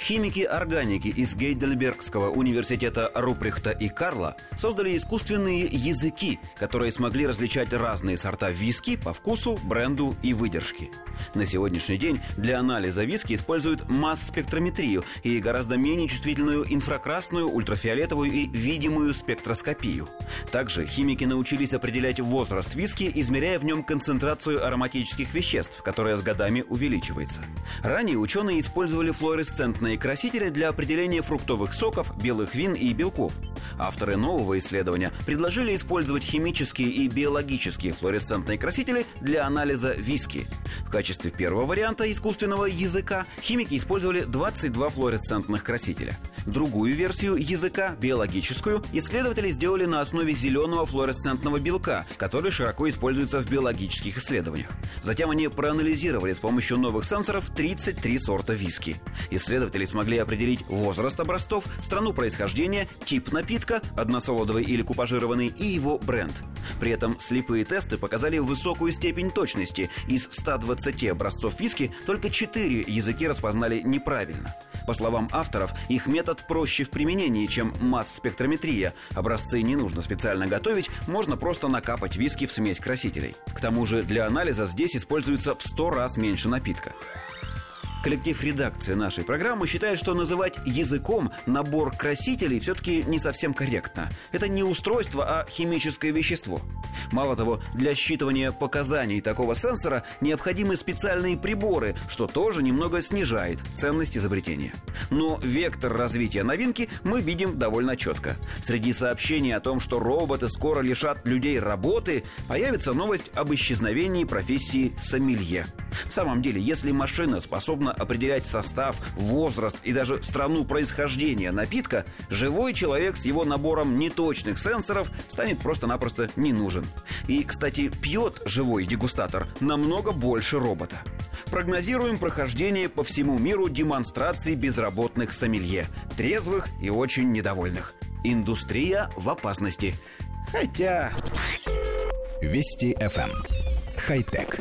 Химики-органики из Гейдельбергского университета Руприхта и Карла создали искусственные языки, которые смогли различать разные сорта виски по вкусу, бренду и выдержке. На сегодняшний день для анализа виски используют масс-спектрометрию и гораздо менее чувствительную инфракрасную, ультрафиолетовую и видимую спектроскопию. Также химики научились определять возраст виски, измеряя в нем концентрацию ароматических веществ, которая с годами увеличивается. Ранее ученые использовали флуоресцентные красители для определения фруктовых соков, белых вин и белков. Авторы нового исследования предложили использовать химические и биологические флуоресцентные красители для анализа виски. В качестве первого варианта искусственного языка химики использовали 22 флуоресцентных красителя. Другую версию языка, биологическую, исследователи сделали на основе зеленого флуоресцентного белка, который широко используется в биологических исследованиях. Затем они проанализировали с помощью новых сенсоров 33 сорта виски. Исследователи смогли определить возраст образцов, страну происхождения, тип напитка, односолодовый или купажированный, и его бренд. При этом слепые тесты показали высокую степень точности. Из 120 образцов виски только 4 языки распознали неправильно. По словам авторов, их метод проще в применении, чем масс-спектрометрия. Образцы не нужно специально готовить, можно просто накапать виски в смесь красителей. К тому же для анализа здесь используется в 100 раз меньше напитка. Коллектив редакции нашей программы считает, что называть языком набор красителей все-таки не совсем корректно. Это не устройство, а химическое вещество. Мало того, для считывания показаний такого сенсора необходимы специальные приборы, что тоже немного снижает ценность изобретения. Но вектор развития новинки мы видим довольно четко. Среди сообщений о том, что роботы скоро лишат людей работы, появится новость об исчезновении профессии сомелье. В самом деле, если машина способна определять состав, возраст и даже страну происхождения напитка, живой человек с его набором неточных сенсоров станет просто-напросто не нужен. И, кстати, пьет живой дегустатор намного больше робота. Прогнозируем прохождение по всему миру демонстраций безработных сомелье, трезвых и очень недовольных. Индустрия в опасности. Хотя... Вести FM. Эм. Хай-тек.